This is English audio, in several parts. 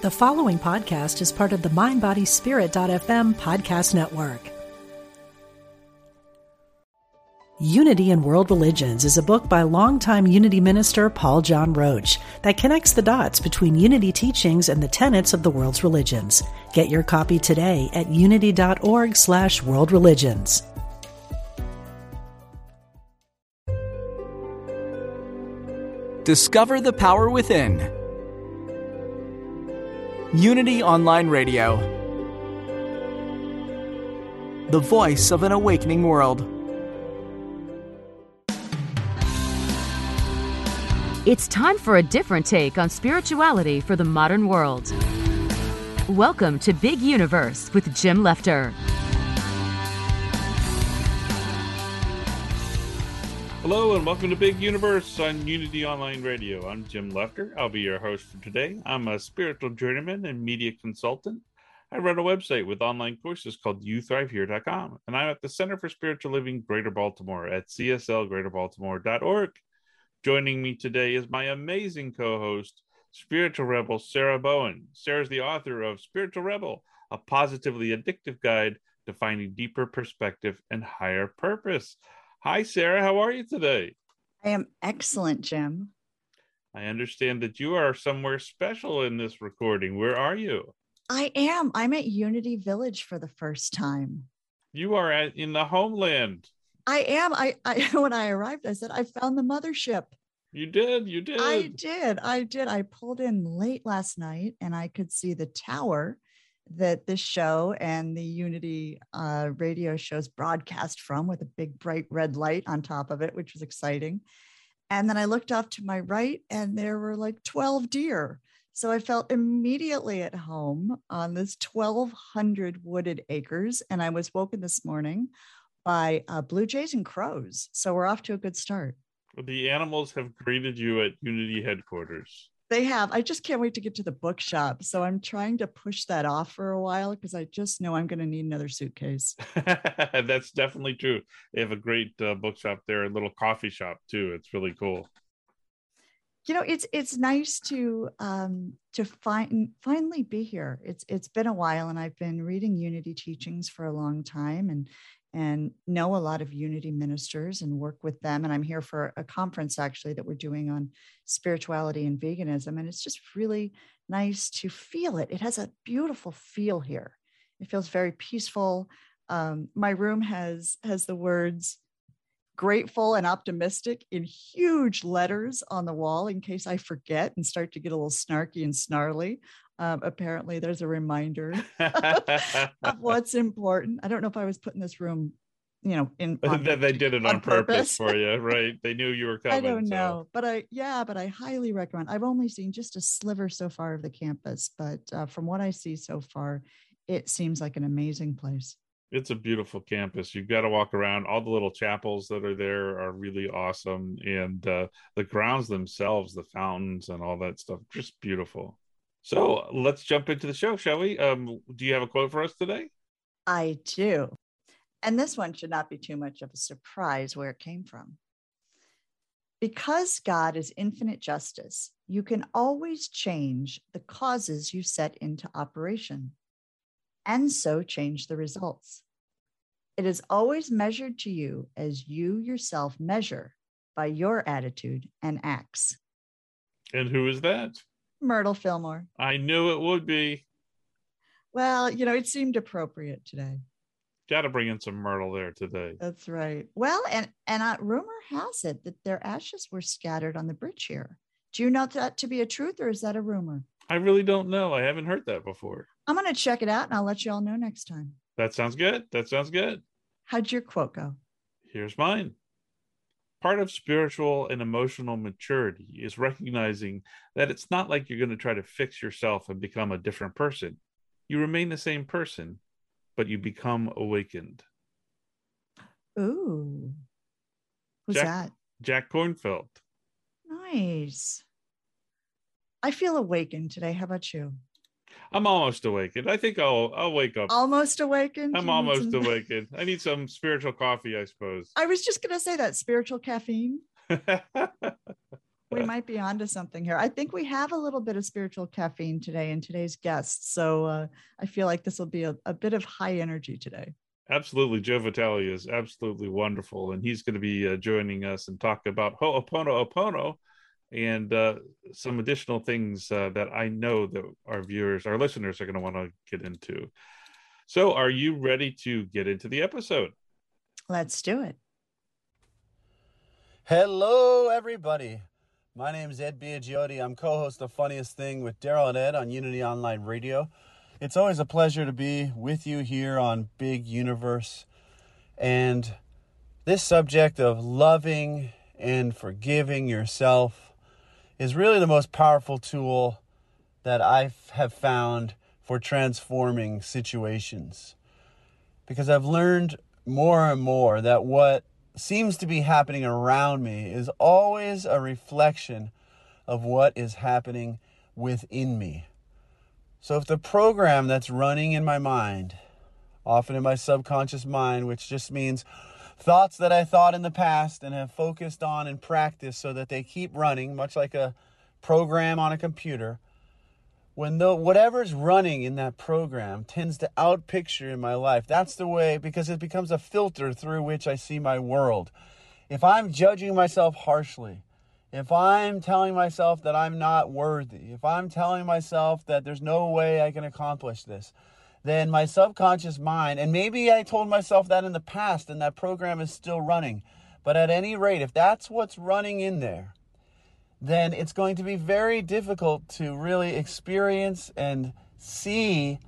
The following podcast is part of the MindBodySpirit.fm podcast network. Unity in World Religions is a book by longtime Unity minister Paul John Roach that connects the dots between Unity teachings and the tenets of the world's religions. Get your copy today at unity.org slash worldreligions. Discover the power within. Unity Online Radio. The voice of an awakening world. It's time for a different take on spirituality for the modern world. Welcome to Big Universe with Jim Lefter. Hello and welcome to Big Universe on Unity Online Radio. I'm Jim Lefter. I'll be your host for today. I'm a spiritual journeyman and media consultant. I run a website with online courses called YouThriveHere.com, and I'm at the Center for Spiritual Living Greater Baltimore at cslgreaterbaltimore.org. Joining me today is my amazing co-host, spiritual rebel Sarah Bowen. Sarah's the author of Spiritual Rebel, a positively addictive guide to finding deeper perspective and higher purpose. Hi, Sarah. How are you today? I am excellent, Jim. I understand that you are somewhere special in this recording. Where are you? I am. I'm at Unity Village for the first time. You are at, in the homeland. I am. I, I when I arrived, I said I found the mothership. You did. You did. I did. I did. I pulled in late last night, and I could see the tower that this show and the Unity uh, radio shows broadcast from with a big bright red light on top of it, which was exciting. And then I looked off to my right and there were like 12 deer. So I felt immediately at home on this 1,200 wooded acres. And I was woken this morning by uh, blue jays and crows. So we're off to a good start. The animals have greeted you at Unity headquarters they have. I just can't wait to get to the bookshop. So I'm trying to push that off for a while because I just know I'm going to need another suitcase. That's definitely true. They have a great uh, bookshop there, a little coffee shop too. It's really cool. You know, it's it's nice to um, to find finally be here. It's it's been a while, and I've been reading Unity teachings for a long time, and and know a lot of unity ministers and work with them and i'm here for a conference actually that we're doing on spirituality and veganism and it's just really nice to feel it. It has a beautiful feel here. It feels very peaceful. Um, my room has has the words grateful and optimistic in huge letters on the wall in case I forget and start to get a little snarky and snarly. Um, apparently, there's a reminder of what's important. I don't know if I was put in this room, you know, in that they did it on, on purpose. purpose. for you, right? They knew you were coming. I don't so. know, but I yeah, but I highly recommend. I've only seen just a sliver so far of the campus, but uh, from what I see so far, it seems like an amazing place it's a beautiful campus. You've got to walk around. All the little chapels that are there are really awesome, and uh, the grounds themselves, the fountains and all that stuff, just beautiful. So let's jump into the show, shall we? Um, do you have a quote for us today? I do, and this one should not be too much of a surprise where it came from. Because God is infinite justice, you can always change the causes you set into operation and so change the results. It is always measured to you as you yourself measure by your attitude and acts. And who is that? Myrtle Fillmore. I knew it would be. Well, you know, it seemed appropriate today. Got to bring in some Myrtle there today. That's right. Well, and and uh, rumor has it that their ashes were scattered on the bridge here. Do you know that to be a truth, or is that a rumor? I really don't know. I haven't heard that before. I'm going to check it out and I'll let you all know next time. That sounds good. That sounds good. How'd your quote go? Here's mine. Part of spiritual and emotional maturity is recognizing that it's not like you're going to try to fix yourself and become a different person. You remain the same person, but you become awakened. Ooh. Who's Jack, that? Jack Kornfield. Nice. I feel awakened today. How about you? I'm almost awakened. I think I'll I'll wake up. Almost awakened. I'm almost some... awakened. I need some spiritual coffee, I suppose. I was just gonna say that spiritual caffeine. we might be onto something here. I think we have a little bit of spiritual caffeine today in today's guests. So uh, I feel like this will be a, a bit of high energy today. Absolutely. Joe Vitale is absolutely wonderful. And he's going to be uh, joining us and talk about Ho'oponopono and uh, some additional things uh, that I know that our viewers, our listeners are going to want to get into. So, are you ready to get into the episode? Let's do it. Hello, everybody. My name is Ed Biagiotti. I'm co host of Funniest Thing with Daryl and Ed on Unity Online Radio. It's always a pleasure to be with you here on Big Universe. And this subject of loving and forgiving yourself is really the most powerful tool that I have found for transforming situations. Because I've learned more and more that what seems to be happening around me is always a reflection of what is happening within me. So if the program that's running in my mind, often in my subconscious mind, which just means thoughts that I thought in the past and have focused on and practiced so that they keep running, much like a program on a computer, when the whatever's running in that program tends to outpicture in my life. That's the way because it becomes a filter through which i see my world. If i'm judging myself harshly if i'm telling myself that i'm not worthy if i'm telling myself that there's no way i can accomplish this then my subconscious mind and maybe i told myself that in the past and that program is still running but at any rate if that's what's running in there then it's going to be very difficult to really experience and see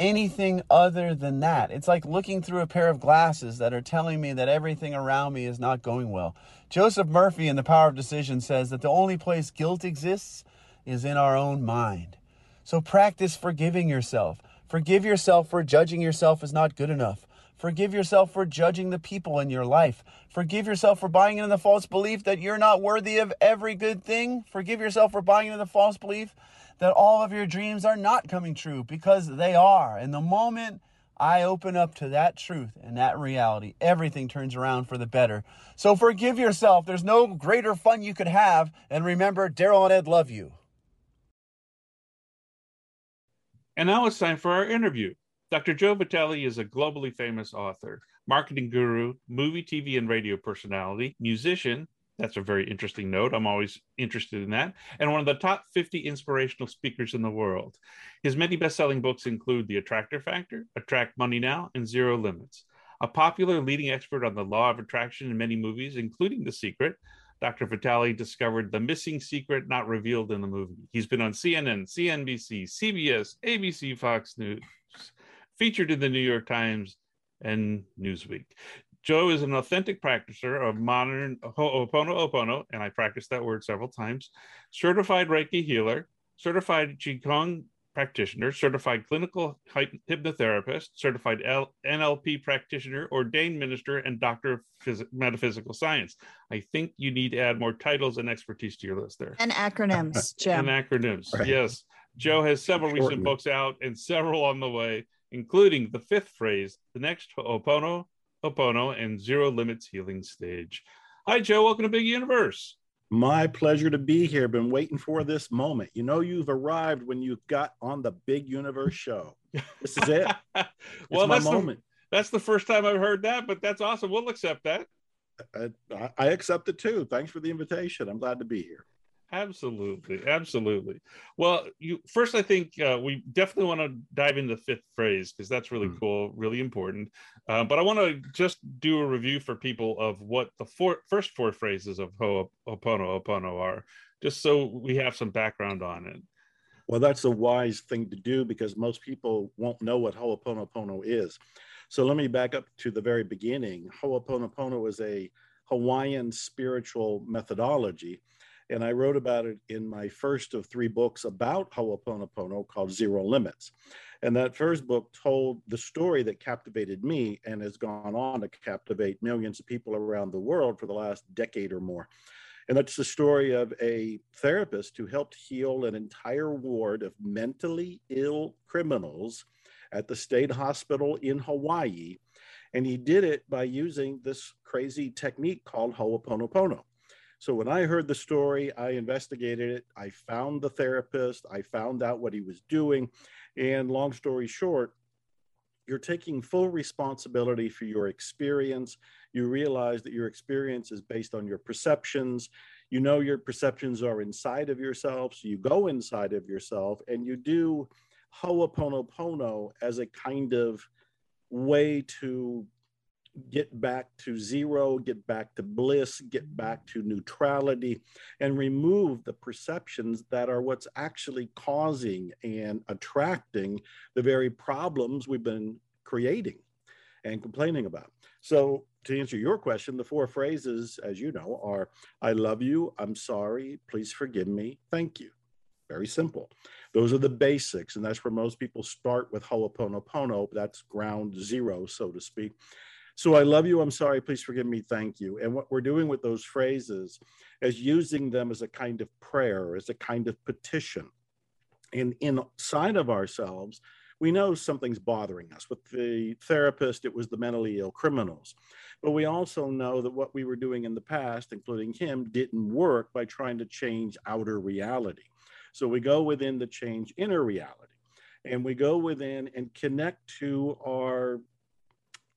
anything other than that. It's like looking through a pair of glasses that are telling me that everything around me is not going well. Joseph Murphy in The Power of Decision says that the only place guilt exists is in our own mind. So practice forgiving yourself. Forgive yourself for judging yourself as not good enough. Forgive yourself for judging the people in your life. Forgive yourself for buying into the false belief that you're not worthy of every good thing. Forgive yourself for buying into the false belief that all of your dreams are not coming true because they are. And the moment I open up to that truth and that reality, everything turns around for the better. So forgive yourself. There's no greater fun you could have. And remember, Daryl and Ed love you. And now it's time for our interview. Dr. Joe Vitale is a globally famous author, marketing guru, movie, TV, and radio personality, musician. That's a very interesting note. I'm always interested in that. And one of the top 50 inspirational speakers in the world. His many best selling books include The Attractor Factor, Attract Money Now, and Zero Limits. A popular leading expert on the law of attraction in many movies, including The Secret, Dr. Vitale discovered the missing secret not revealed in the movie. He's been on CNN, CNBC, CBS, ABC, Fox News, featured in the New York Times and Newsweek. Joe is an authentic practitioner of modern Ho'oponopono, and I practiced that word several times, certified Reiki healer, certified Qigong practitioner, certified clinical hypnotherapist, certified L- NLP practitioner, ordained minister, and doctor of phys- metaphysical science. I think you need to add more titles and expertise to your list there. And acronyms, Jim. and acronyms, right. yes. Joe has several recent books out and several on the way including the fifth phrase, the next Opono, Opono, and Zero Limits Healing Stage. Hi, Joe. Welcome to Big Universe. My pleasure to be here. Been waiting for this moment. You know, you've arrived when you got on the Big Universe show. This is it. well, that's moment. The, that's the first time I've heard that, but that's awesome. We'll accept that. I, I accept it too. Thanks for the invitation. I'm glad to be here. Absolutely, absolutely. Well, you first, I think uh, we definitely want to dive into the fifth phrase because that's really mm. cool, really important. Uh, but I want to just do a review for people of what the four, first four phrases of Ho'oponopono are, just so we have some background on it. Well, that's a wise thing to do because most people won't know what Ho'oponopono is. So let me back up to the very beginning. Ho'oponopono is a Hawaiian spiritual methodology and I wrote about it in my first of three books about Ho'oponopono called Zero Limits. And that first book told the story that captivated me and has gone on to captivate millions of people around the world for the last decade or more. And that's the story of a therapist who helped heal an entire ward of mentally ill criminals at the state hospital in Hawaii. And he did it by using this crazy technique called Ho'oponopono So when I heard the story, I investigated it. I found the therapist. I found out what he was doing. And long story short, you're taking full responsibility for your experience. You realize that your experience is based on your perceptions. You know your perceptions are inside of yourself. So you go inside of yourself and you do Ho'oponopono as a kind of way to get back to zero, get back to bliss, get back to neutrality, and remove the perceptions that are what's actually causing and attracting the very problems we've been creating and complaining about. So, to answer your question, the four phrases, as you know, are I love you, I'm sorry, please forgive me, thank you. Very simple. Those are the basics, and that's where most people start with Ho'oponopono. That's ground zero, so to speak. So I love you. I'm sorry. Please forgive me. Thank you. And what we're doing with those phrases is using them as a kind of prayer, as a kind of petition. And inside of ourselves, we know something's bothering us. With the therapist, it was the mentally ill criminals. But we also know that what we were doing in the past, including him, didn't work by trying to change outer reality. So we go within to change inner reality. And we go within and connect to our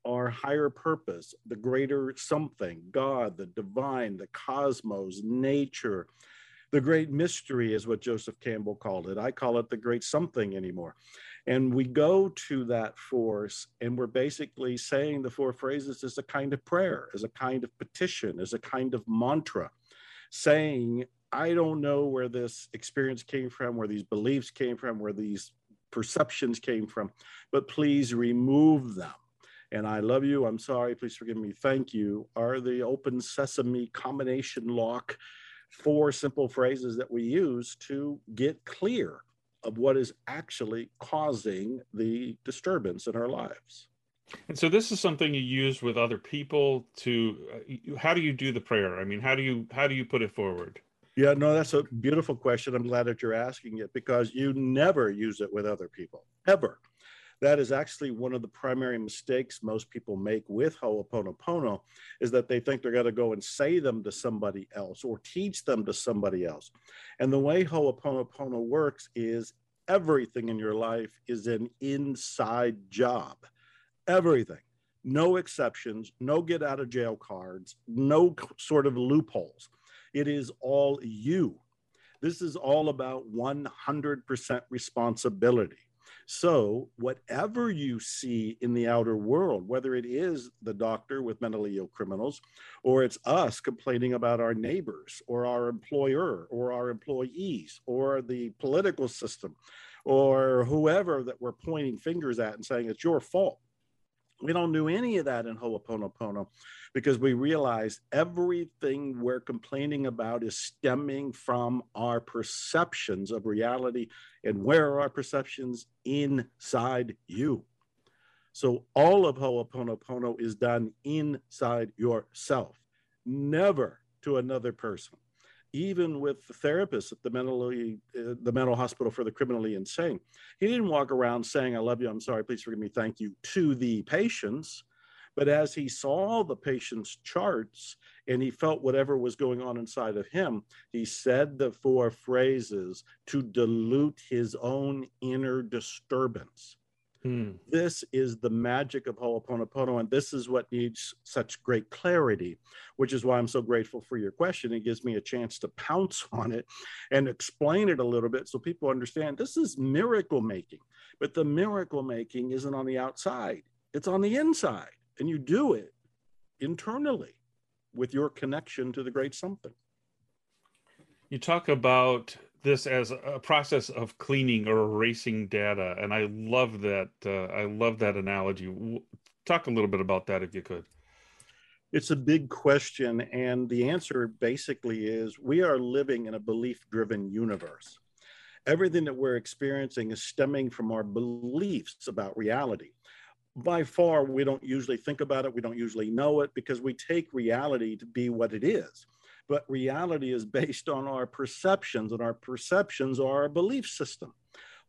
our higher purpose, the greater something, God, the divine, the cosmos, nature. The great mystery is what Joseph Campbell called it. I call it the great something anymore. And we go to that force and we're basically saying the four phrases as a kind of prayer, as a kind of petition, as a kind of mantra, saying, I don't know where this experience came from, where these beliefs came from, where these perceptions came from, but please remove them and I love you, I'm sorry, please forgive me, thank you, are the open sesame combination lock four simple phrases that we use to get clear of what is actually causing the disturbance in our lives. And so this is something you use with other people to uh, how do you do the prayer? I mean, how do you how do you put it forward? Yeah, no, that's a beautiful question. I'm glad that you're asking it because you never use it with other people ever. That is actually one of the primary mistakes most people make with Ho'oponopono is that they think they're going to go and say them to somebody else or teach them to somebody else. And the way Ho'oponopono works is everything in your life is an inside job. Everything. No exceptions, no get out of jail cards, no sort of loopholes. It is all you. This is all about 100% responsibility. So, whatever you see in the outer world, whether it is the doctor with mentally ill criminals, or it's us complaining about our neighbors, or our employer, or our employees, or the political system, or whoever that we're pointing fingers at and saying it's your fault, we don't do any of that in Ho'oponopono because we realize everything we're complaining about is stemming from our perceptions of reality. And where are our perceptions? Inside you. So all of Ho'oponopono is done inside yourself, never to another person even with the therapist at the mentally uh, the mental hospital for the criminally insane he didn't walk around saying i love you i'm sorry please forgive me thank you to the patients but as he saw the patient's charts and he felt whatever was going on inside of him he said the four phrases to dilute his own inner disturbance Hmm. This is the magic of Ho'oponopono, and this is what needs such great clarity, which is why I'm so grateful for your question. It gives me a chance to pounce on it and explain it a little bit so people understand this is miracle making, but the miracle making isn't on the outside, it's on the inside, and you do it internally with your connection to the great something. You talk about this as a process of cleaning or erasing data and i love that uh, i love that analogy. Talk a little bit about that if you could. It's a big question and the answer basically is we are living in a belief driven universe. Everything that we're experiencing is stemming from our beliefs about reality by far we don't usually think about it we don't usually know it because we take reality to be what it is but reality is based on our perceptions, and our perceptions are our belief system.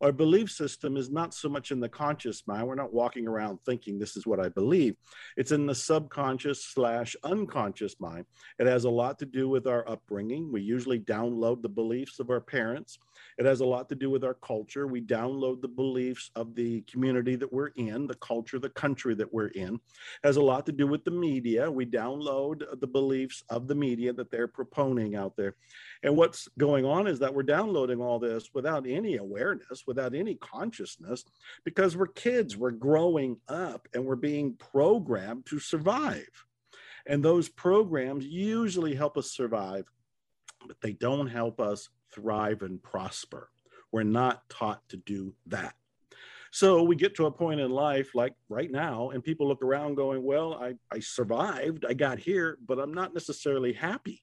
Our belief system is not so much in the conscious mind. We're not walking around thinking this is what I believe. It's in the subconscious slash unconscious mind. It has a lot to do with our upbringing. We usually download the beliefs of our parents. It has a lot to do with our culture. We download the beliefs of the community that we're in, the culture, the country that we're in. It has a lot to do with the media. We download the beliefs of the media that they're proponing out there. And what's going on is that we're downloading all this without any awareness, without any consciousness, because we're kids, we're growing up and we're being programmed to survive. And those programs usually help us survive, but they don't help us thrive and prosper. We're not taught to do that. So we get to a point in life like right now, and people look around going, Well, I, I survived, I got here, but I'm not necessarily happy,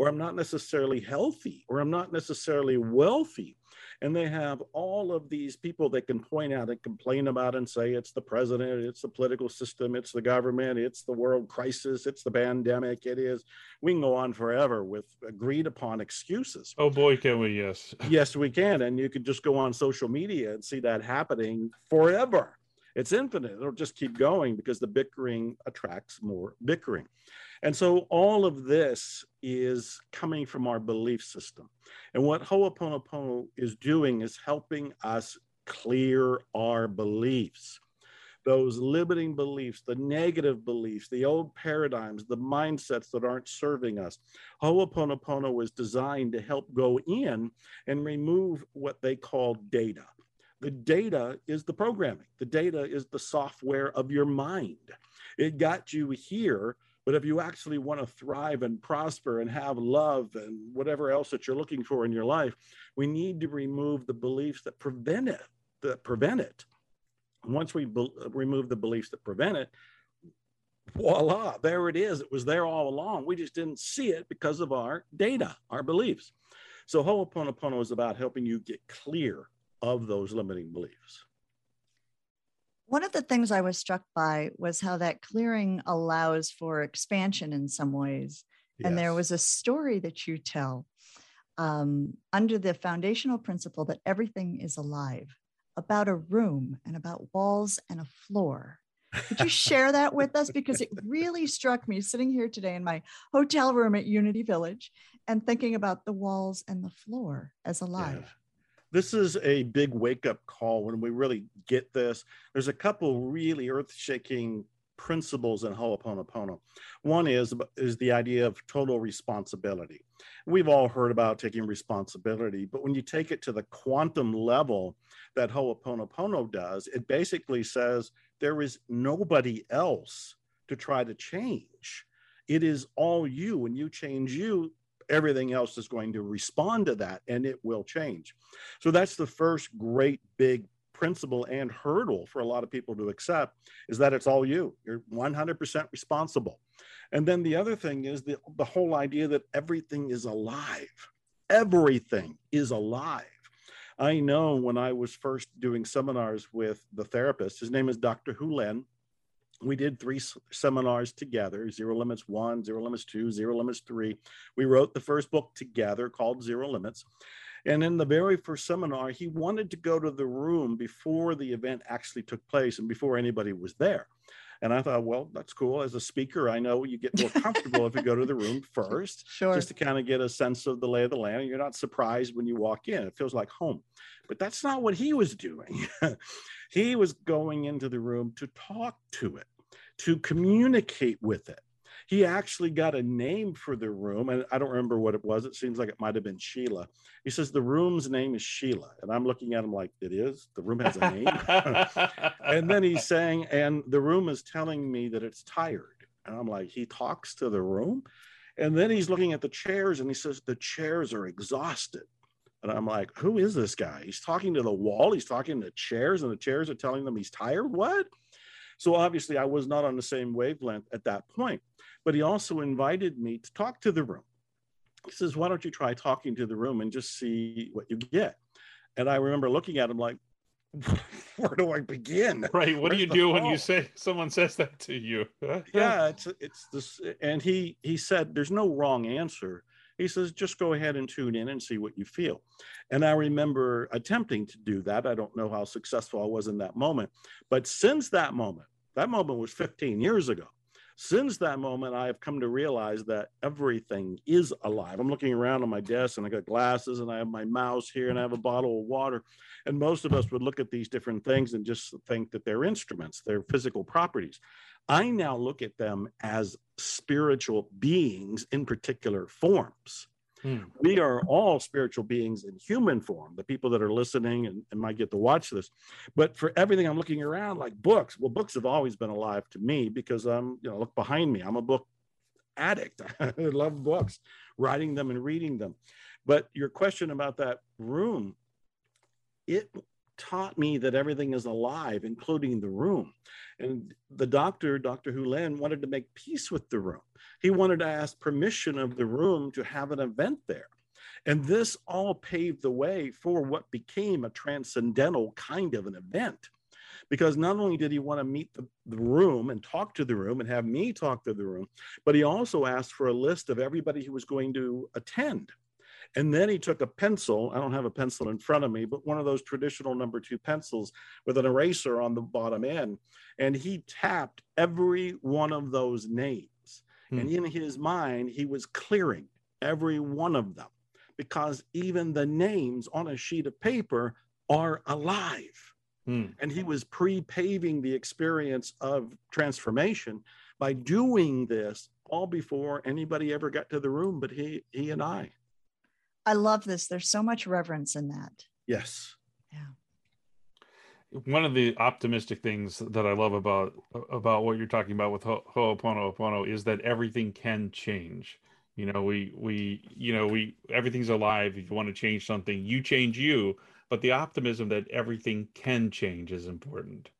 or I'm not necessarily healthy, or I'm not necessarily wealthy, and they have all of these people that can point out and complain about and say it's the president, it's the political system, it's the government, it's the world crisis, it's the pandemic, it is. We can go on forever with agreed upon excuses. Oh boy, can we? Yes. yes, we can. And you could just go on social media and see that happening forever. It's infinite. It'll just keep going because the bickering attracts more bickering. And so all of this is coming from our belief system. And what Ho'oponopono is doing is helping us clear our beliefs. Those limiting beliefs, the negative beliefs, the old paradigms, the mindsets that aren't serving us. Ho'oponopono was designed to help go in and remove what they call data. The data is the programming, the data is the software of your mind. It got you here but if you actually want to thrive and prosper and have love and whatever else that you're looking for in your life, we need to remove the beliefs that prevent it, that prevent it. Once we be- remove the beliefs that prevent it, voila, there it is. It was there all along. We just didn't see it because of our data, our beliefs. So Ho'oponopono is about helping you get clear of those limiting beliefs. One of the things I was struck by was how that clearing allows for expansion in some ways. Yes. And there was a story that you tell um, under the foundational principle that everything is alive about a room and about walls and a floor. Could you share that with us? Because it really struck me sitting here today in my hotel room at Unity Village and thinking about the walls and the floor as alive. Yeah this is a big wake up call when we really get this. There's a couple really earth shaking principles in Ho'oponopono. One is, is the idea of total responsibility. We've all heard about taking responsibility, but when you take it to the quantum level that Ho'oponopono does, it basically says there is nobody else to try to change. It is all you. When you change you, everything else is going to respond to that and it will change. So that's the first great big principle and hurdle for a lot of people to accept is that it's all you. You're 100% responsible. And then the other thing is the, the whole idea that everything is alive. Everything is alive. I know when I was first doing seminars with the therapist, his name is Dr. Hew Len we did three seminars together zero limits one zero limits two zero limits three. We wrote the first book together called zero limits. And in the very first seminar he wanted to go to the room before the event actually took place and before anybody was there and I thought, well, that's cool. As a speaker, I know you get more comfortable if you go to the room first, sure. just to kind of get a sense of the lay of the land. You're not surprised when you walk in. It feels like home. But that's not what he was doing. he was going into the room to talk to it, to communicate with it. He actually got a name for the room, and I don't remember what it was. It seems like it might have been Sheila. He says the room's name is Sheila, and I'm looking at him like it is. The room has a name, and then he's saying, and the room is telling me that it's tired, and I'm like, he talks to the room, and then he's looking at the chairs, and he says the chairs are exhausted. And I'm like, who is this guy? He's talking to the wall. He's talking to chairs, and the chairs are telling them he's tired. What? So obviously, I was not on the same wavelength at that point. But he also invited me to talk to the room. He says, Why don't you try talking to the room and just see what you get? And I remember looking at him like, where do I begin? Right. What Where's do you do when you say someone says that to you? yeah, it's it's this, and he he said there's no wrong answer. He says, just go ahead and tune in and see what you feel. And I remember attempting to do that. I don't know how successful I was in that moment. But since that moment, that moment was 15 years ago. Since that moment, I have come to realize that everything is alive. I'm looking around on my desk and I got glasses and I have my mouse here and I have a bottle of water. And most of us would look at these different things and just think that they're instruments, they're physical properties. I now look at them as spiritual beings in particular forms. Hmm. We are all spiritual beings in human form, the people that are listening and, and, might get to watch this. But for everything I'm looking around, like books, well, books have always been alive to me because I'm, you know, look behind me. I'm a book addict. I love books, writing them and reading them. But your question about that room, it taught me that everything is alive, including the room. And the doctor, Dr. Hew Len, wanted to make peace with the room. He wanted to ask permission of the room to have an event there. And this all paved the way for what became a transcendental kind of an event. Because not only did he want to meet the, the room and talk to the room and have me talk to the room, but he also asked for a list of everybody who was going to attend. And then he took a pencil. I don't have a pencil in front of me, but one of those traditional number two pencils with an eraser on the bottom end. And he tapped every one of those names. Hmm. And in his mind, he was clearing every one of them because even the names on a sheet of paper are alive. Hmm. And he was pre paving the experience of transformation by doing this all before anybody ever got to the room but he, he and I. I love this. There's so much reverence in that. Yes. Yeah. One of the optimistic things that I love about about what you're talking about with Ho- Ho'oponopono is that everything can change. You know, we we you know we everything's alive. If you want to change something, you change you. But the optimism that everything can change is important.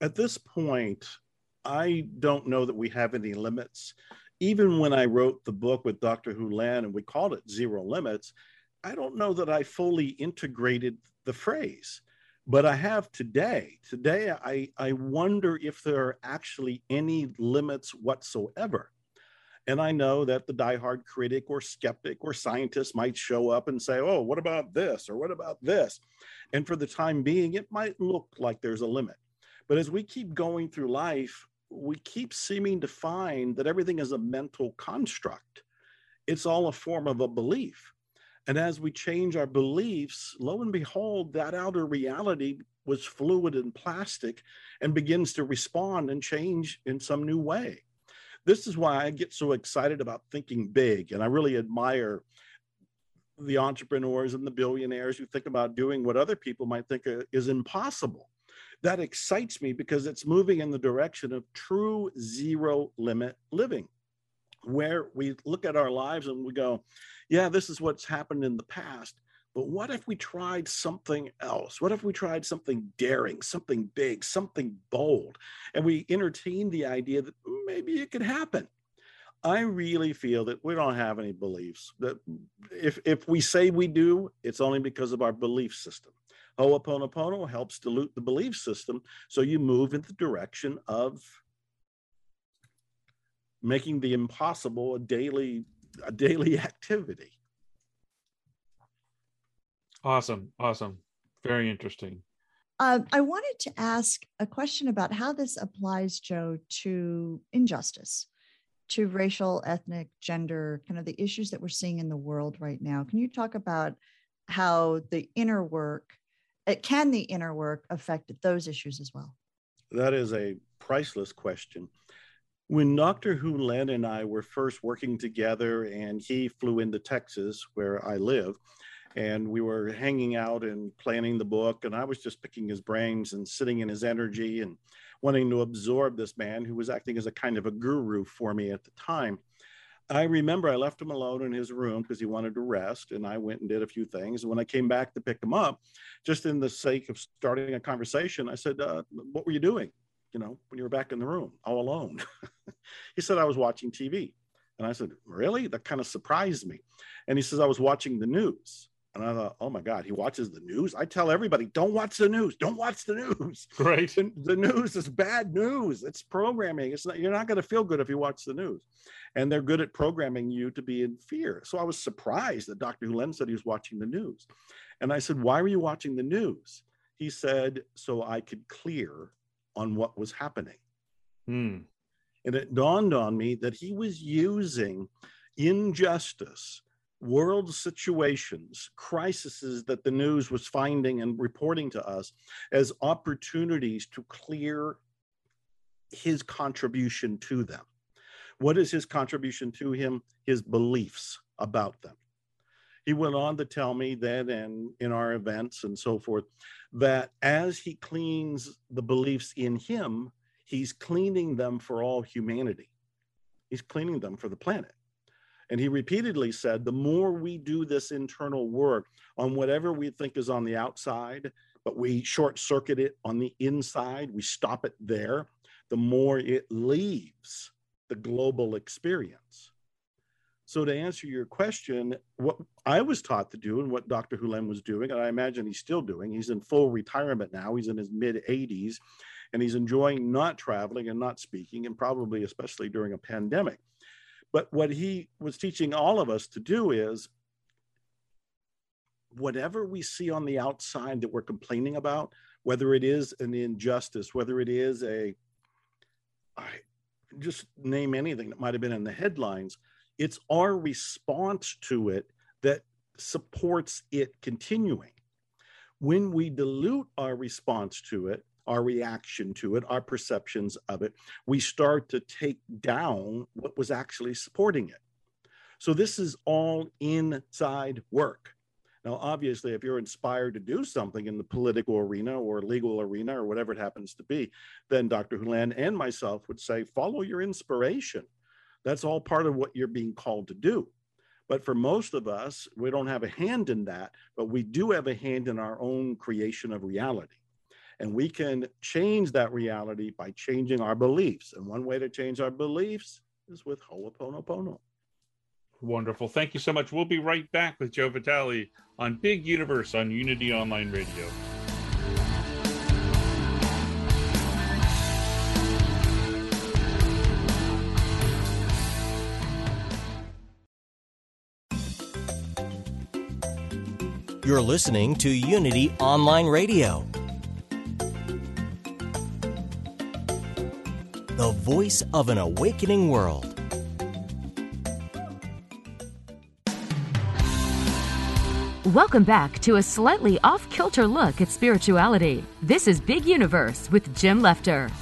At this point, I don't know that we have any limits even when I wrote the book with Dr. Hew Len and we called it Zero Limits, I don't know that I fully integrated the phrase, but I have today. Today, I, I wonder if there are actually any limits whatsoever. And I know that the diehard critic or skeptic or scientist might show up and say, oh, what about this? Or what about this? And for the time being, it might look like there's a limit. But as we keep going through life, we keep seeming to find that everything is a mental construct. It's all a form of a belief. And as we change our beliefs, lo and behold, that outer reality was fluid and plastic and begins to respond and change in some new way. This is why I get so excited about thinking big. And I really admire the entrepreneurs and the billionaires who think about doing what other people might think uh, is impossible that excites me because it's moving in the direction of true zero limit living, where we look at our lives and we go, yeah, this is what's happened in the past. But what if we tried something else? What if we tried something daring, something big, something bold? And we entertain the idea that maybe it could happen. I really feel that we don't have any beliefs. That if if we say we do, it's only because of our belief system. Ho'oponopono helps dilute the belief system so you move in the direction of making the impossible a daily a daily activity. Awesome, awesome, very interesting. Uh, I wanted to ask a question about how this applies, Joe, to injustice, to racial, ethnic, gender, kind of the issues that we're seeing in the world right now. Can you talk about how the inner work it, can the inner work affect those issues as well? That is a priceless question. When Dr. Hew Len and I were first working together, and he flew into Texas, where I live, and we were hanging out and planning the book, and I was just picking his brains and sitting in his energy and wanting to absorb this man who was acting as a kind of a guru for me at the time. I remember I left him alone in his room because he wanted to rest, and I went and did a few things. And when I came back to pick him up, just in the sake of starting a conversation, I said, uh, "What were you doing? You know, when you were back in the room all alone?" he said, "I was watching TV," and I said, "Really?" That kind of surprised me. And he says, "I was watching the news." And I thought, oh my God, he watches the news. I tell everybody, don't watch the news. Don't watch the news. Right. The, the news is bad news. It's programming. It's not, you're not going to feel good if you watch the news. And they're good at programming you to be in fear. So I was surprised that Dr. Hew Len said he was watching the news. And I said, Why were you watching the news? He said, So I could clear on what was happening. Hmm. And it dawned on me that he was using injustice, world situations, crises that the news was finding and reporting to us as opportunities to clear his contribution to them. What is his contribution to him? His beliefs about them. He went on to tell me that, and in our events and so forth, that as he cleans the beliefs in him, he's cleaning them for all humanity. He's cleaning them for the planet. And he repeatedly said the more we do this internal work on whatever we think is on the outside, but we short circuit it on the inside, we stop it there, the more it leaves the global experience. So, to answer your question, what I was taught to do and what Dr. Hew Len was doing, and I imagine he's still doing, he's in full retirement now, he's in his mid 80s, and he's enjoying not traveling and not speaking, and probably especially during a pandemic. But what he was teaching all of us to do is whatever we see on the outside that we're complaining about, whether it is an injustice, whether it is a, just name anything that might have been in the headlines, it's our response to it that supports it continuing. When we dilute our response to it, our reaction to it, our perceptions of it, we start to take down what was actually supporting it. So, this is all inside work. Now, obviously, if you're inspired to do something in the political arena or legal arena or whatever it happens to be, then Dr. Hew Len and myself would say, follow your inspiration. That's all part of what you're being called to do. But for most of us, we don't have a hand in that, but we do have a hand in our own creation of reality. And we can change that reality by changing our beliefs. And one way to change our beliefs is with Ho'oponopono. Wonderful. Thank you so much. We'll be right back with Joe Vitale on Big Universe on Unity Online Radio. You're listening to Unity Online Radio, the voice of an awakening world. Welcome back to a slightly off kilter look at spirituality. This is Big Universe with Jim Lefter.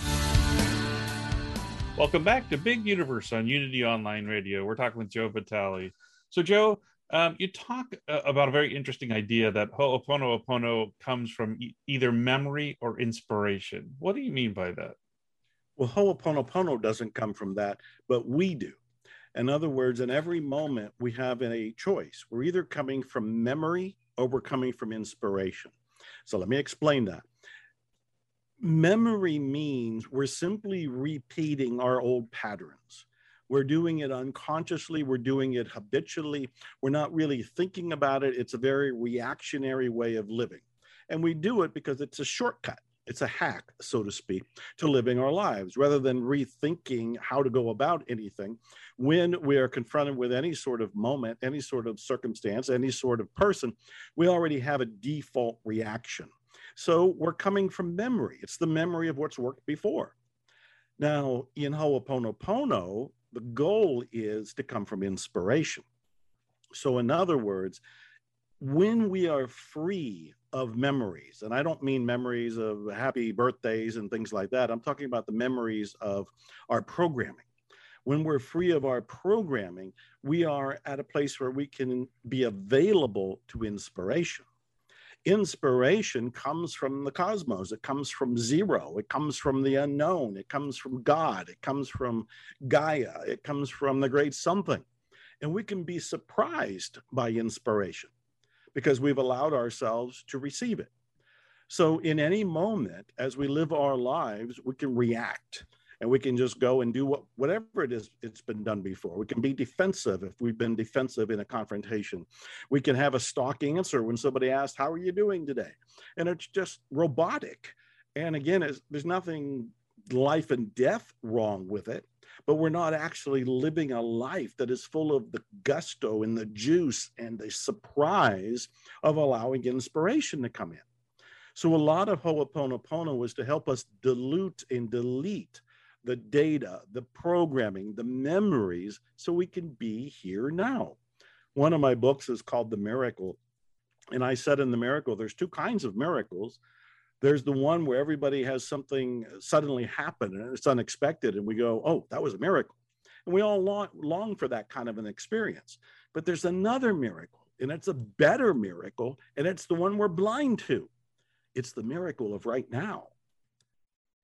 Welcome back to Big Universe on Unity Online Radio. We're talking with Joe Vitale. So, Joe, um, you talk uh, about a very interesting idea that Ho'oponopono comes from e- either memory or inspiration. What do you mean by that? Well, Ho'oponopono doesn't come from that, but we do. In other words, in every moment, we have a choice. We're either coming from memory or we're coming from inspiration. So let me explain that. Memory means we're simply repeating our old patterns. We're doing it unconsciously, we're doing it habitually, we're not really thinking about it. It's a very reactionary way of living. And we do it because it's a shortcut it's a hack, so to speak, to living our lives rather than rethinking how to go about anything. When we are confronted with any sort of moment, any sort of circumstance, any sort of person, we already have a default reaction. So we're coming from memory. It's the memory of what's worked before. Now, in Ho'oponopono, the goal is to come from inspiration. So, in other words, when we are free of memories, and I don't mean memories of happy birthdays and things like that, I'm talking about the memories of our programming. When we're free of our programming, we are at a place where we can be available to inspiration. Inspiration comes from the cosmos. It comes from zero. It comes from the unknown. It comes from God. It comes from Gaia. It comes from the great something. And we can be surprised by inspiration because we've allowed ourselves to receive it. So, in any moment, as we live our lives, we can react and we can just go and do what, whatever it is it's been done before. We can be defensive if we've been defensive in a confrontation. We can have a stock answer when somebody asks, How are you doing today? And it's just robotic. And again, there's nothing life and death wrong with it. But we're not actually living a life that is full of the gusto and the juice and the surprise of allowing inspiration to come in. So, a lot of Ho'oponopono was to help us dilute and delete the data, the programming, the memories, so we can be here now. One of my books is called The Miracle. And I said in The Miracle, there's two kinds of miracles. There's the one where everybody has something suddenly happen and it's unexpected, and we go, oh, that was a miracle. And we all long, long for that kind of an experience. But there's another miracle, and it's a better miracle, and it's the one we're blind to. It's the miracle of right now.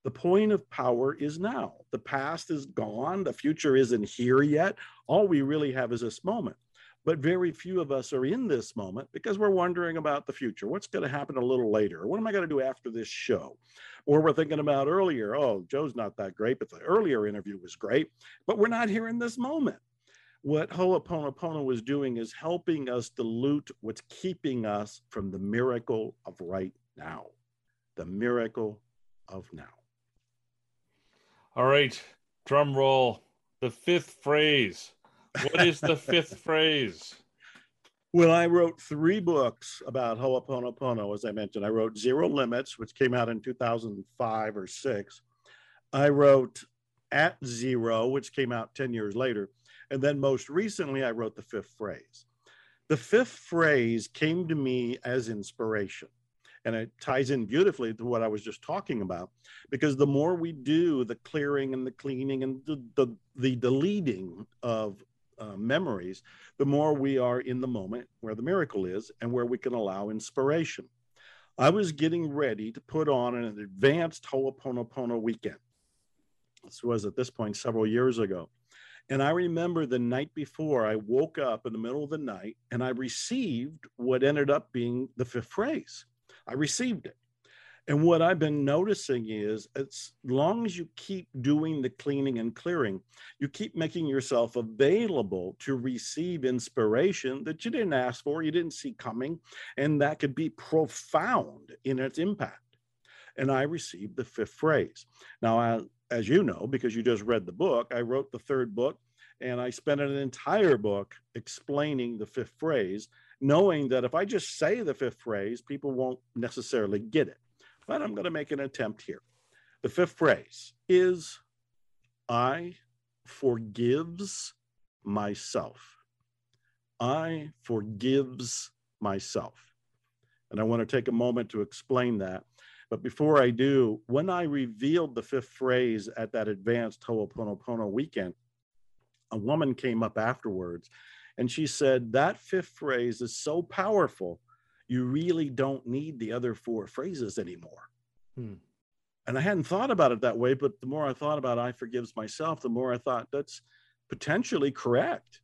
The point of power is now. The past is gone. The future isn't here yet. All we really have is this moment. But very few of us are in this moment because we're wondering about the future. What's going to happen a little later? What am I going to do after this show? Or we're thinking about earlier, oh, Joe's not that great, but the earlier interview was great. But we're not here in this moment. What Ho'oponopono was doing is helping us dilute what's keeping us from the miracle of right now. The miracle of now. All right, drum roll. The fifth phrase. What is the fifth phrase? Well, I wrote three books about Ho'oponopono, as I mentioned. I wrote Zero Limits, which came out in 2005 or six. I wrote At Zero, which came out 10 years later. And then most recently, I wrote The Fifth Phrase. The fifth phrase came to me as inspiration. And it ties in beautifully to what I was just talking about, because the more we do the clearing and the cleaning and the, the, the deleting of uh, memories, the more we are in the moment where the miracle is and where we can allow inspiration. I was getting ready to put on an advanced Ho'oponopono weekend. This was at this point several years ago. And I remember the night before, I woke up in the middle of the night and I received what ended up being the fifth phrase. I received it. And what I've been noticing is as long as you keep doing the cleaning and clearing, you keep making yourself available to receive inspiration that you didn't ask for, you didn't see coming, and that could be profound in its impact. And I received the fifth phrase. Now, I, as you know, because you just read the book, I wrote the third book and I spent an entire book explaining the fifth phrase, knowing that if I just say the fifth phrase, people won't necessarily get it but I'm going to make an attempt here. The fifth phrase is I forgives myself. I forgives myself. And I want to take a moment to explain that. But before I do, when I revealed the fifth phrase at that advanced Ho'oponopono weekend, a woman came up afterwards and she said, That fifth phrase is so powerful you really don't need the other four phrases anymore. Hmm. And I hadn't thought about it that way, but the more I thought about I forgives myself, the more I thought that's potentially correct.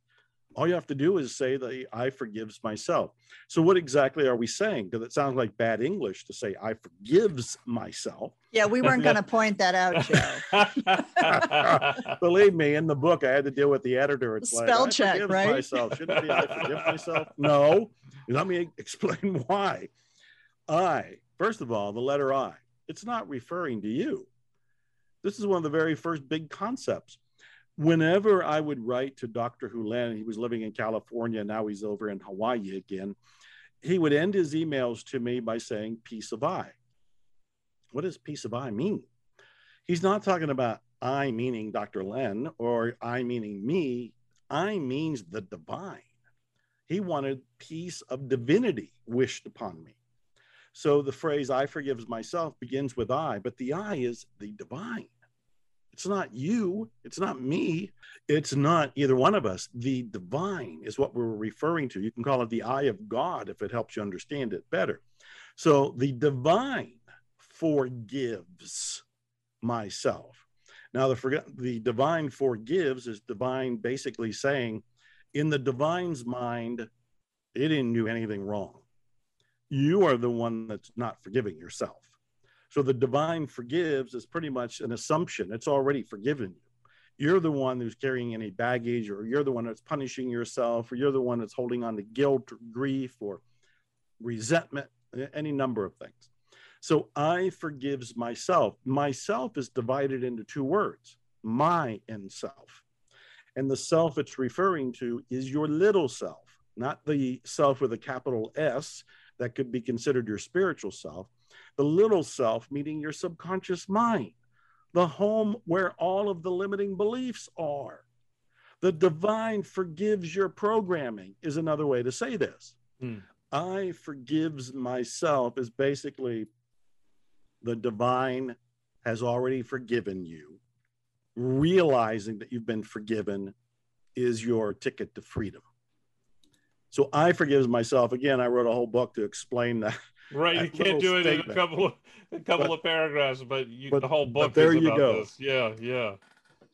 All you have to do is say that I forgives myself. So what exactly are we saying? Because it sounds like bad English to say I forgives myself. Yeah, we weren't going to point that out, Joe. Believe me, in the book, I had to deal with the editor. It's spell like, check, right? Myself. Shouldn't it be I forgive myself? No. Let me explain why. I, first of all, the letter I, it's not referring to you. This is one of the very first big concepts. Whenever I would write to Dr. Hew Len, he was living in California, now he's over in Hawaii again, he would end his emails to me by saying, Peace of I. What does peace of I mean? He's not talking about I meaning Dr. Len or I meaning me. I means the divine. He wanted peace of divinity wished upon me. So the phrase I forgives myself begins with I, but the I is the divine. It's not you, it's not me, it's not either one of us. The divine is what we're referring to. You can call it the eye of God if it helps you understand it better. So the divine forgives myself. Now, the, the divine forgives is divine basically saying, in the divine's mind, it didn't do anything wrong. You are the one that's not forgiving yourself. So the divine forgives is pretty much an assumption. It's already forgiven you. You're the one who's carrying any baggage, or you're the one that's punishing yourself, or you're the one that's holding on to guilt or grief or resentment, any number of things. So I forgives myself. Myself is divided into two words my and self. And the self it's referring to is your little self, not the self with a capital S that could be considered your spiritual self. The little self, meaning your subconscious mind, the home where all of the limiting beliefs are. The divine forgives your programming, is another way to say this. Hmm. I forgives myself is basically the divine has already forgiven you. Realizing that you've been forgiven is your ticket to freedom. So I forgives myself. Again, I wrote a whole book to explain that. Right, you can't do it statement. in a couple of a couple but, of paragraphs, but, you, but the whole book. there you go. This. Yeah, yeah.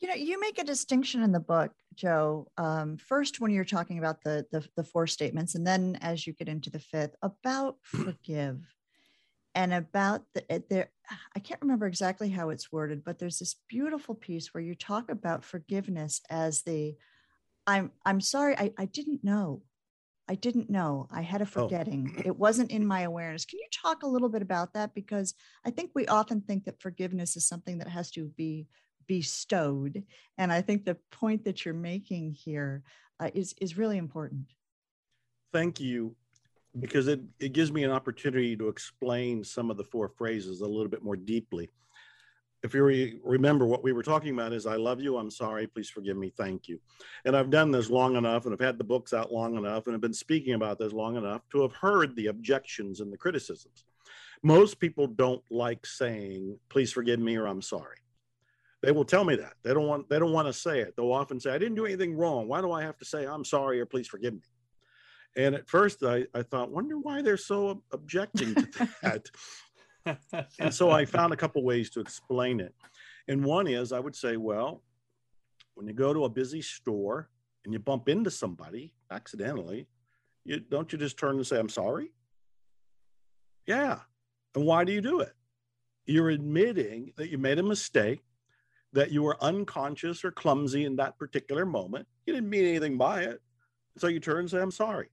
You know, you make a distinction in the book, Joe. Um, first, when you're talking about the, the the four statements, and then as you get into the fifth, about forgive, and about the eh, there. I can't remember exactly how it's worded, but there's this beautiful piece where you talk about forgiveness as the I'm I'm sorry, I, I didn't know. I didn't know. I had a oh. forgetting. Oh. It wasn't in my awareness. Can you talk a little bit about that? Because I think we often think that forgiveness is something that has to be bestowed. And I think the point that you're making here uh, is is really important. Thank you, because it, it gives me an opportunity to explain some of the four phrases a little bit more deeply if you re- remember what we were talking about is i love you i'm sorry please forgive me thank you. And i've done this long enough and i've had the books out long enough and i've been speaking about this long enough to have heard the objections and the criticisms. Most people don't like saying please forgive me or i'm sorry. They will tell me that. They don't want they don't want to say it. They'll often say i didn't do anything wrong. Why do i have to say i'm sorry or please forgive me? And at first i, I thought wonder why they're so objecting to that and so I found a couple ways to explain it. And one is I would say, well, when you go to a busy store and you bump into somebody accidentally, you don't you just turn and say, I'm sorry? Yeah. And why do you do it? You're admitting that you made a mistake, that you were unconscious or clumsy in that particular moment. You didn't mean anything by it. So you turn and say, I'm sorry.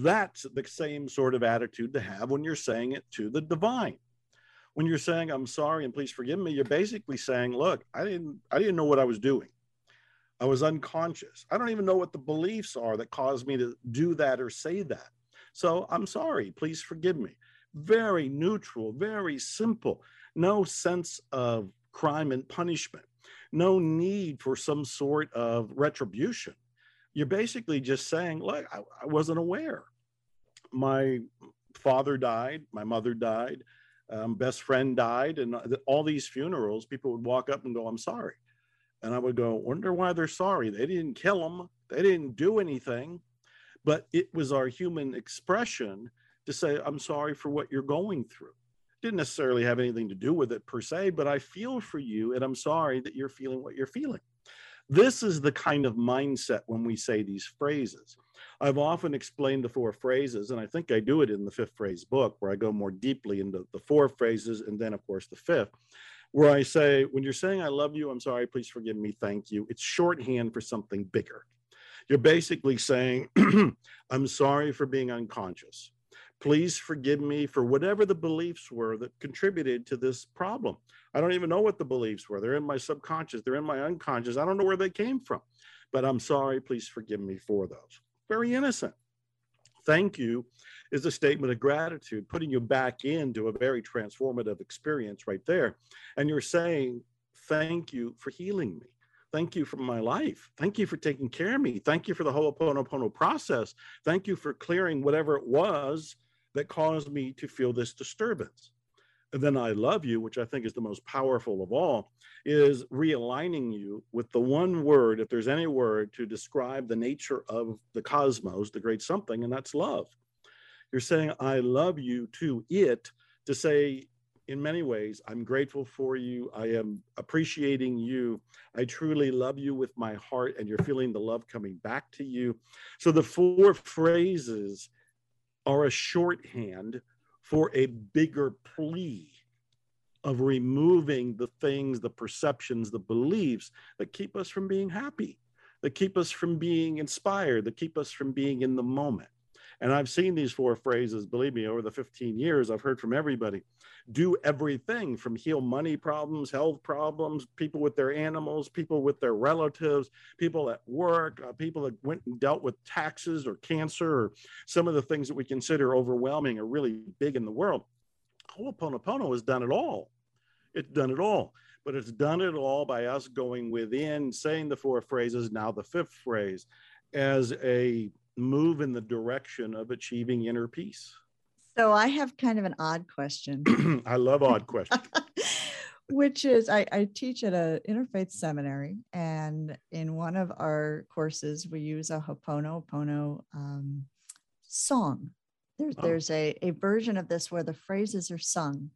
That's the same sort of attitude to have when you're saying it to the divine. When you're saying, I'm sorry and please forgive me, you're basically saying, look, I didn't I didn't know what I was doing. I was unconscious. I don't even know what the beliefs are that caused me to do that or say that. So I'm sorry, please forgive me. Very neutral, very simple. No sense of crime and punishment. No need for some sort of retribution you're basically just saying, look, I, I wasn't aware. My father died, my mother died, um, best friend died, and all these funerals, people would walk up and go, I'm sorry. And I would go, wonder why they're sorry. They didn't kill them, they didn't do anything. But it was our human expression to say, I'm sorry for what you're going through. Didn't necessarily have anything to do with it per se, but I feel for you and I'm sorry that you're feeling what you're feeling. This is the kind of mindset when we say these phrases. I've often explained the four phrases, and I think I do it in the fifth phrase book, where I go more deeply into the four phrases and then, of course, the fifth, where I say, when you're saying, I love you, I'm sorry, please forgive me, thank you, it's shorthand for something bigger. You're basically saying, I'm sorry for being unconscious. Please forgive me for whatever the beliefs were that contributed to this problem. I don't even know what the beliefs were. They're in my subconscious, they're in my unconscious. I don't know where they came from, but I'm sorry. Please forgive me for those. Very innocent. Thank you is a statement of gratitude, putting you back into a very transformative experience right there. And you're saying, Thank you for healing me. Thank you for my life. Thank you for taking care of me. Thank you for the Ho'oponopono process. Thank you for clearing whatever it was that caused me to feel this disturbance. And then I love you, which I think is the most powerful of all, is realigning you with the one word, if there's any word to describe the nature of the cosmos, the great something, and that's love. You're saying, I love you to it, to say, in many ways, I'm grateful for you. I am appreciating you. I truly love you with my heart, and you're feeling the love coming back to you. So the four phrases are a shorthand for a bigger plea of removing the things, the perceptions, the beliefs that keep us from being happy, that keep us from being inspired, that keep us from being in the moment. And I've seen these four phrases, believe me, over the 15 years, I've heard from everybody do everything from heal money problems, health problems, people with their animals, people with their relatives, people at work, uh, people that went and dealt with taxes or cancer or some of the things that we consider overwhelming or really big in the world. Ho'oponopono has done it all. It's done it all but it's done it all by us going within, saying the four phrases, now the fifth phrase, as a move in the direction of achieving inner peace. So I have kind of an odd question. I love odd questions. Which is, I, I teach at a interfaith seminary, and in one of our courses, we use a Ho'oponopono um, song. There's, oh. there's a, a version of this where the phrases are sung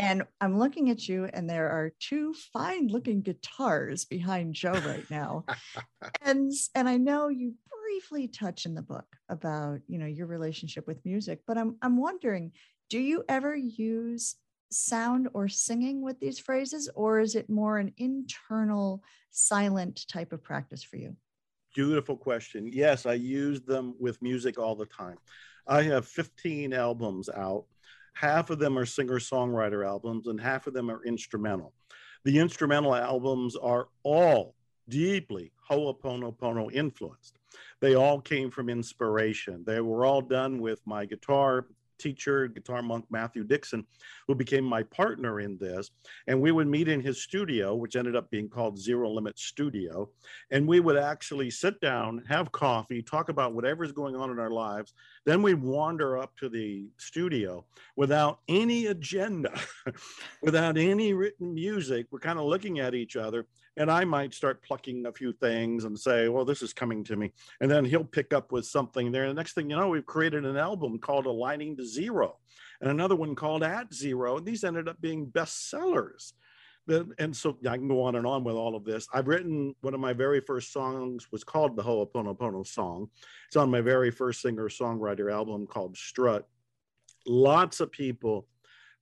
and I'm looking at you, and there are two fine looking guitars behind Joe right now. and and I know you briefly touch in the book about you know your relationship with music, but I'm I'm wondering, do you ever use sound or singing with these phrases, or is it more an internal silent type of practice for you? Beautiful question. Yes, I use them with music all the time. I have 15 albums out half of them are singer songwriter albums and half of them are instrumental. The instrumental albums are all deeply Ho'oponopono influenced. They all came from inspiration. They were all done with my guitar teacher, guitar monk Mathew Dixon, who became my partner in this. And we would meet in his studio, which ended up being called Zero Limit Studio. And we would actually sit down, have coffee, talk about whatever's going on in our lives. Then we'd wander up to the studio without any agenda, without any written music. We're kind of looking at each other and I might start plucking a few things and say, well, this is coming to me. And then he'll pick up with something there. And the next thing you know, we've created an album called Aligning to Zero and another one called At Zero. And these ended up being bestsellers. And so I can go on and on with all of this. I've written one of my very first songs was called the Ho'oponopono song. It's on my very first singer songwriter album called Strut. Lots of people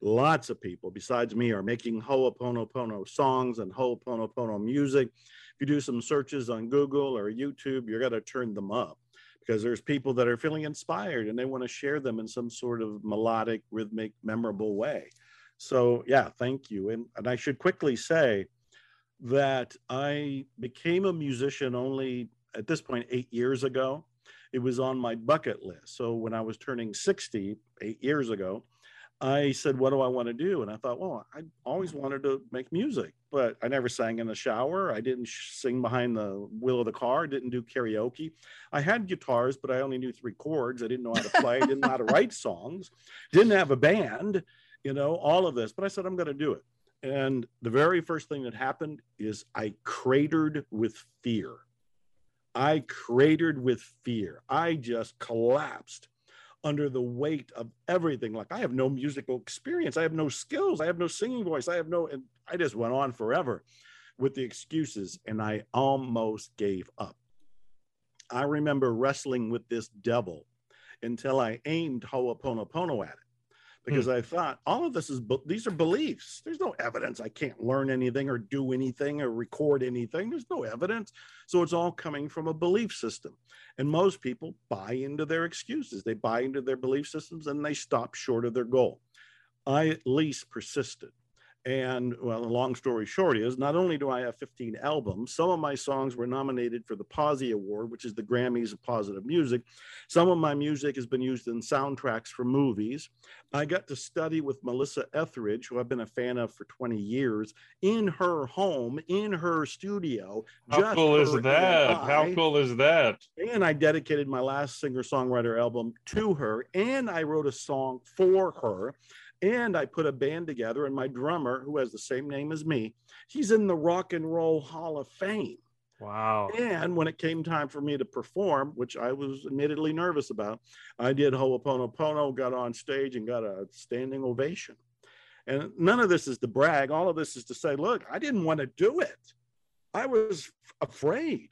Lots of people besides me are making Ho'oponopono songs and Ho'oponopono music. If you do some searches on Google or YouTube, you're going to turn them up because there's people that are feeling inspired and they want to share them in some sort of melodic, rhythmic, memorable way. So, yeah, thank you. And, and I should quickly say that I became a musician only at this point eight years ago. It was on my bucket list. So, when I was turning 60, eight years ago, I said, What do I want to do? And I thought, Well, I always wanted to make music, but I never sang in the shower. I didn't sing behind the wheel of the car, I didn't do karaoke. I had guitars, but I only knew three chords. I didn't know how to play, I didn't know how to write songs, didn't have a band, you know, all of this. But I said, I'm going to do it. And the very first thing that happened is I cratered with fear. I cratered with fear. I just collapsed under the weight of everything. Like I have no musical experience, I have no skills, I have no singing voice, I have no, and I just went on forever with the excuses, and I almost gave up. I remember wrestling with this devil until I aimed Ho'oponopono at it because mm. I thought all of this is these are beliefs. There's no evidence I can't learn anything or do anything or record anything. There's no evidence. So it's all coming from a belief system. And most people buy into their excuses. They buy into their belief systems and they stop short of their goal. I at least persisted. And well, the long story short is not only do I have 15 albums, some of my songs were nominated for the Posi Award, which is the Grammys of positive music. Some of my music has been used in soundtracks for movies. I got to study with Melissa Etheridge, who I've been a fan of for 20 years, in her home, in her studio. How cool is that? How cool is that? And I dedicated my last singer songwriter album to her, and I wrote a song for her. And I put a band together, and my drummer, who has the same name as me, he's in the Rock and Roll Hall of Fame. Wow. And when it came time for me to perform, which I was admittedly nervous about, I did Ho'oponopono, got on stage, and got a standing ovation. And none of this is to brag. All of this is to say, look, I didn't want to do it. I was afraid.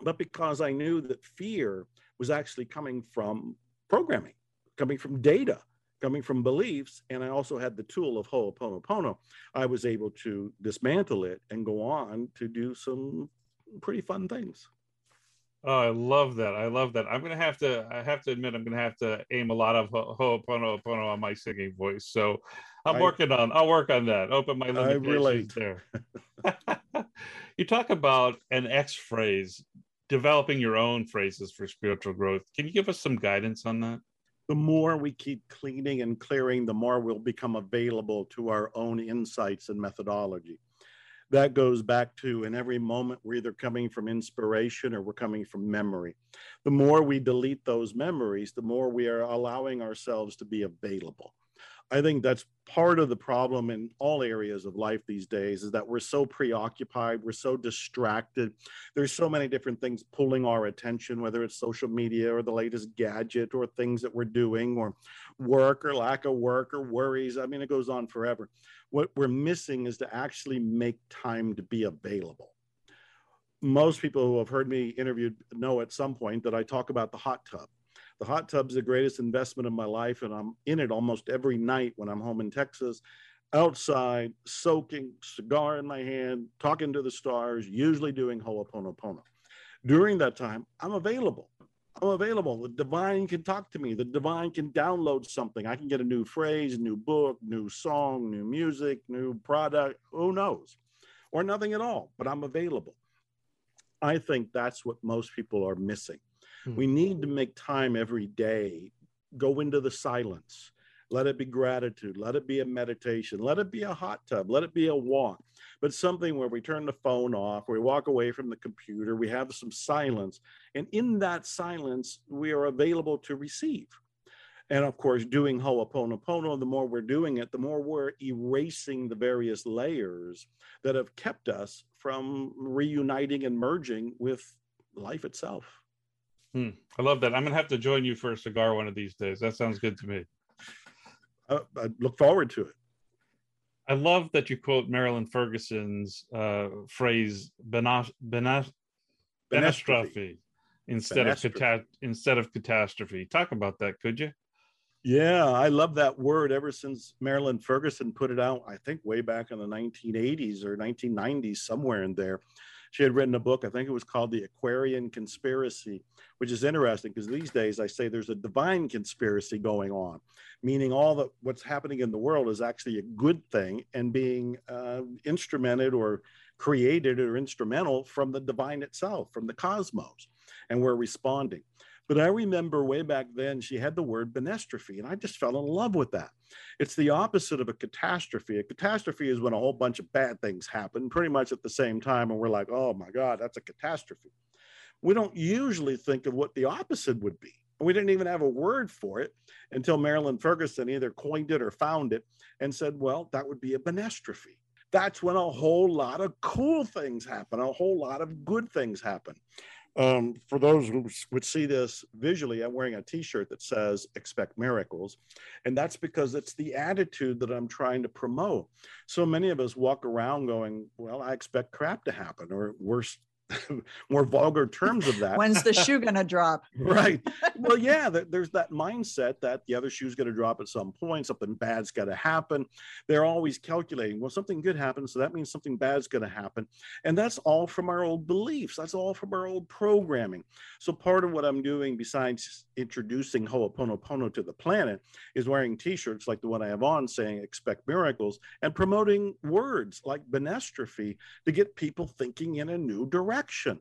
But because I knew that fear was actually coming from programming, coming from data, coming from beliefs, and I also had the tool of Ho'oponopono, I was able to dismantle it and go on to do some pretty fun things. Oh, I love that. I love that. I'm gonna have to. I have to admit, I'm gonna have to aim a lot of ho'oponopono on my singing voice. So, I'm I, working on. I'll work on that. Open my limitations there. you talk about an X phrase, developing your own phrases for spiritual growth. Can you give us some guidance on that? The more we keep cleaning and clearing, the more we'll become available to our own insights and methodology that goes back to in every moment we're either coming from inspiration or we're coming from memory. The more we delete those memories, the more we are allowing ourselves to be available. I think that's part of the problem in all areas of life these days is that we're so preoccupied, we're so distracted. There's so many different things pulling our attention, whether it's social media or the latest gadget or things that we're doing or work or lack of work or worries. I mean, it goes on forever. What we're missing is to actually make time to be available. Most people who have heard me interviewed know at some point that I talk about the hot tub the hot tub's the greatest investment of my life, and I'm in it almost every night when I'm home in Texas, outside, soaking, cigar in my hand, talking to the stars, usually doing Ho'oponopono. During that time, I'm available. I'm available. The divine can talk to me. The divine can download something. I can get a new phrase, new book, new song, new music, new product, who knows? Or nothing at all, but I'm available. I think that's what most people are missing. Hmm. We need to make time every day, go into the silence. Let it be gratitude. Let it be a meditation. Let it be a hot tub. Let it be a walk. But something where we turn the phone off, we walk away from the computer, we have some silence. And in that silence, we are available to receive. And of course, doing Ho'oponopono, the more we're doing it, the more we're erasing the various layers that have kept us from reuniting and merging with life itself. Hmm. I love that. I'm gonna have to join you for a cigar one of these days. That sounds good to me. Uh, I look forward to it. I love that you quote Marilyn Ferguson's uh, phrase "benestrophe" instead of cata- instead of catastrophe. Talk about that, could you? Yeah, I love that word ever since Marilyn Ferguson put it out, I think way back in the 1980s or 1990s, somewhere in there. She had written a book, I think it was called The Aquarian Conspiracy, which is interesting because these days I say there's a divine conspiracy going on, meaning all that what's happening in the world is actually a good thing and being uh, instrumented or created or instrumental from the divine itself, from the cosmos. And we're responding. But I remember way back then, she had the word benestrophe, and I just fell in love with that. It's the opposite of a catastrophe. A catastrophe is when a whole bunch of bad things happen pretty much at the same time, and we're like, oh my God, that's a catastrophe. We don't usually think of what the opposite would be. We didn't even have a word for it until Marilyn Ferguson either coined it or found it and said, well, that would be a benestrophe that's when a whole lot of cool things happen, a whole lot of good things happen. Um, for those who would see this visually, I'm wearing a T-shirt that says "Expect Miracles," and that's because it's the attitude that I'm trying to promote. So many of us walk around going, "Well, I expect crap to happen," or worse more vulgar terms of that. When's the shoe going to drop? right. Well, yeah, there's that mindset that the other shoe's going to drop at some point, something bad's got to happen. They're always calculating, well, something good happens, so that means something bad's going to happen. And that's all from our old beliefs. That's all from our old programming. So part of what I'm doing, besides introducing Ho'oponopono to the planet, is wearing t-shirts like the one I have on saying expect miracles and promoting words like benestrophe to get people thinking in a new direction action.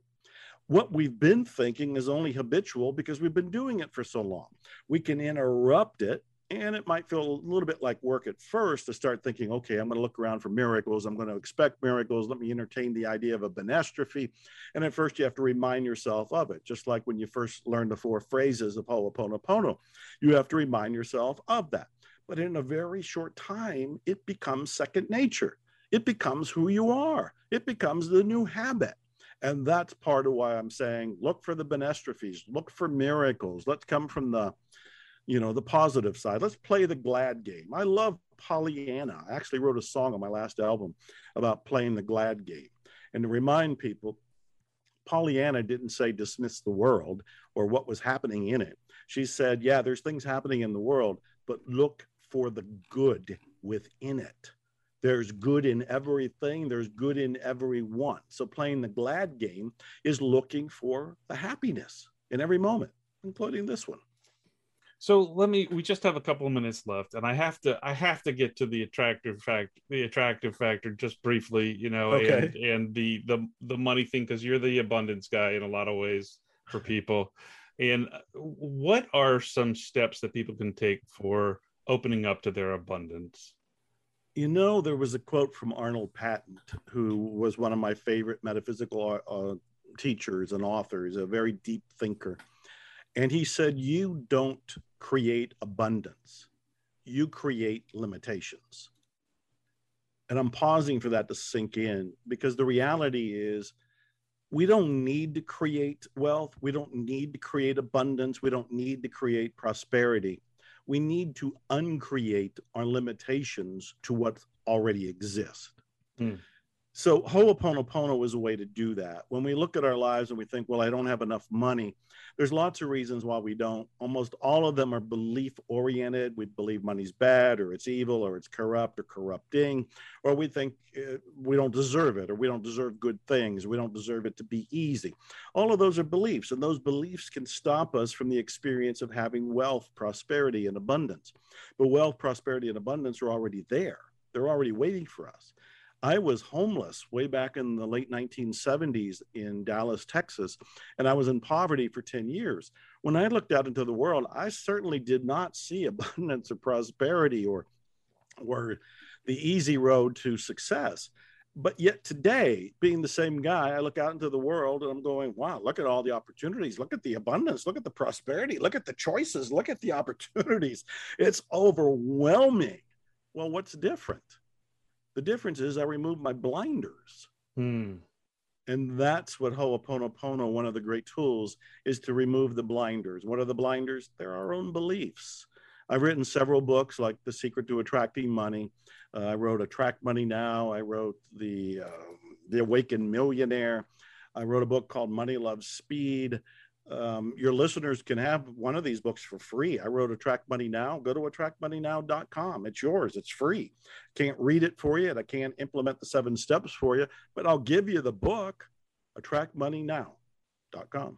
What we've been thinking is only habitual because we've been doing it for so long. We can interrupt it and it might feel a little bit like work at first to start thinking, okay, I'm going to look around for miracles. I'm going to expect miracles. Let me entertain the idea of a benestrophe. And at first, you have to remind yourself of it, just like when you first learn the four phrases of Ho'oponopono. You have to remind yourself of that. But in a very short time, it becomes second nature. It becomes who you are. It becomes the new habit. And that's part of why I'm saying look for the benestrophes, look for miracles. Let's come from the, you know, the positive side. Let's play the glad game. I love Pollyanna. I actually wrote a song on my last album about playing the glad game. And to remind people, Pollyanna didn't say dismiss the world or what was happening in it. She said, yeah, there's things happening in the world, but look for the good within it. There's good in everything, there's good in everyone. So playing the glad game is looking for the happiness in every moment, including this one. So let me we just have a couple of minutes left and I have to I have to get to the attractive fact the attractive factor just briefly, you know, Okay. and and the the the money thing cuz you're the abundance guy in a lot of ways for people. And what are some steps that people can take for opening up to their abundance? You know, there was a quote from Arnold Patent, who was one of my favorite metaphysical uh, teachers and authors, a very deep thinker. And he said, You don't create abundance, you create limitations. And I'm pausing for that to sink in because the reality is we don't need to create wealth. We don't need to create abundance. We don't need to create prosperity. We need to uncreate our limitations to what already exists. Hmm. So Ho'oponopono is a way to do that. When we look at our lives and we think, well, I don't have enough money, there's lots of reasons why we don't. Almost all of them are belief oriented. We believe money's bad or it's evil or it's corrupt or corrupting, or we think uh, we don't deserve it or we don't deserve good things. We don't deserve it to be easy. All of those are beliefs, and those beliefs can stop us from the experience of having wealth, prosperity, and abundance. But wealth, prosperity, and abundance are already there, they're already waiting for us. I was homeless way back in the late 1970s in Dallas, Texas, and I was in poverty for 10 years. When I looked out into the world, I certainly did not see abundance or prosperity or, or the easy road to success. But yet today, being the same guy, I look out into the world and I'm going, wow, look at all the opportunities. Look at the abundance. Look at the prosperity. Look at the choices. Look at the opportunities. It's overwhelming. Well, what's different? The difference is I removed my blinders. Hmm. And that's what Ho'oponopono, one of the great tools, is to remove the blinders. What are the blinders? They're our own beliefs. I've written several books like The Secret to Attracting Money. Uh, I wrote Attract Money Now. I wrote The, uh, the Awakened Millionaire. I wrote a book called Money Loves Speed. Um, your listeners can have one of these books for free. I wrote Attract Money Now. Go to attractmoneynow.com. It's yours. It's free. Can't read it for you, and I can't implement the seven steps for you, but I'll give you the book. Attractmoneynow.com.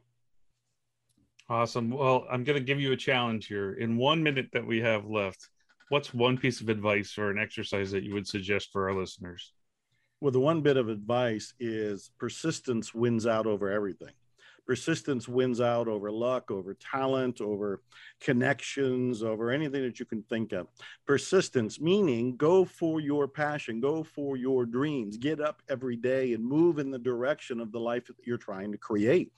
Awesome. Well, I'm going to give you a challenge here. In 1 minute that we have left, what's one piece of advice or an exercise that you would suggest for our listeners? Well, the one bit of advice is persistence wins out over everything. Persistence wins out over luck, over talent, over connections, over anything that you can think of. Persistence, meaning go for your passion, go for your dreams, get up every day and move in the direction of the life that you're trying to create.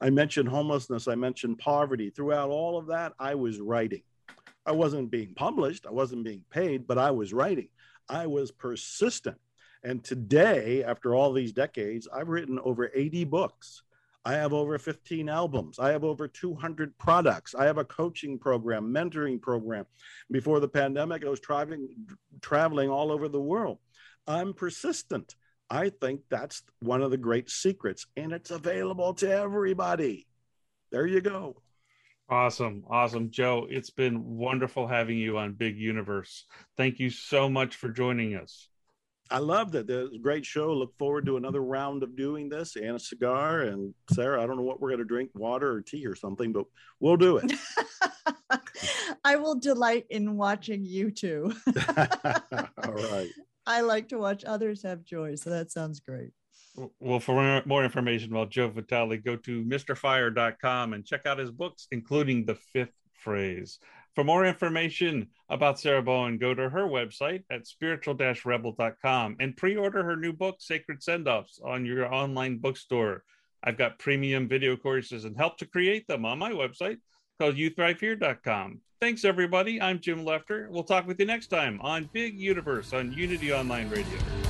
I mentioned homelessness, I mentioned poverty. Throughout all of that, I was writing. I wasn't being published, I wasn't being paid, but I was writing. I was persistent. And today, after all these decades, I've written over 80 books. I have over 15 albums. I have over 200 products. I have a coaching program, mentoring program. Before the pandemic, I was traveling, traveling all over the world. I'm persistent. I think that's one of the great secrets, and it's available to everybody. There you go. Awesome. Awesome. Joe, it's been wonderful having you on Big Universe. Thank you so much for joining us. I love that. It was a great show. Look forward to another round of doing this and a cigar. And Sarah, I don't know what we're going to drink, water or tea or something, but we'll do it. I will delight in watching you two. All right. I like to watch others have joy, so that sounds great. Well, for more- more information about Joe Vitale, go to MrFire.com and check out his books, including The Fifth Phrase. For more information about Sarah Bowen, go to her website at spiritual-rebel.com and pre-order her new book, Sacred Send-Offs, on your online bookstore. I've got premium video courses and help to create them on my website called youthrivehere.com. Thanks, everybody. I'm Jim Lefter. We'll talk with you next time on Big Universe on Unity Online Radio.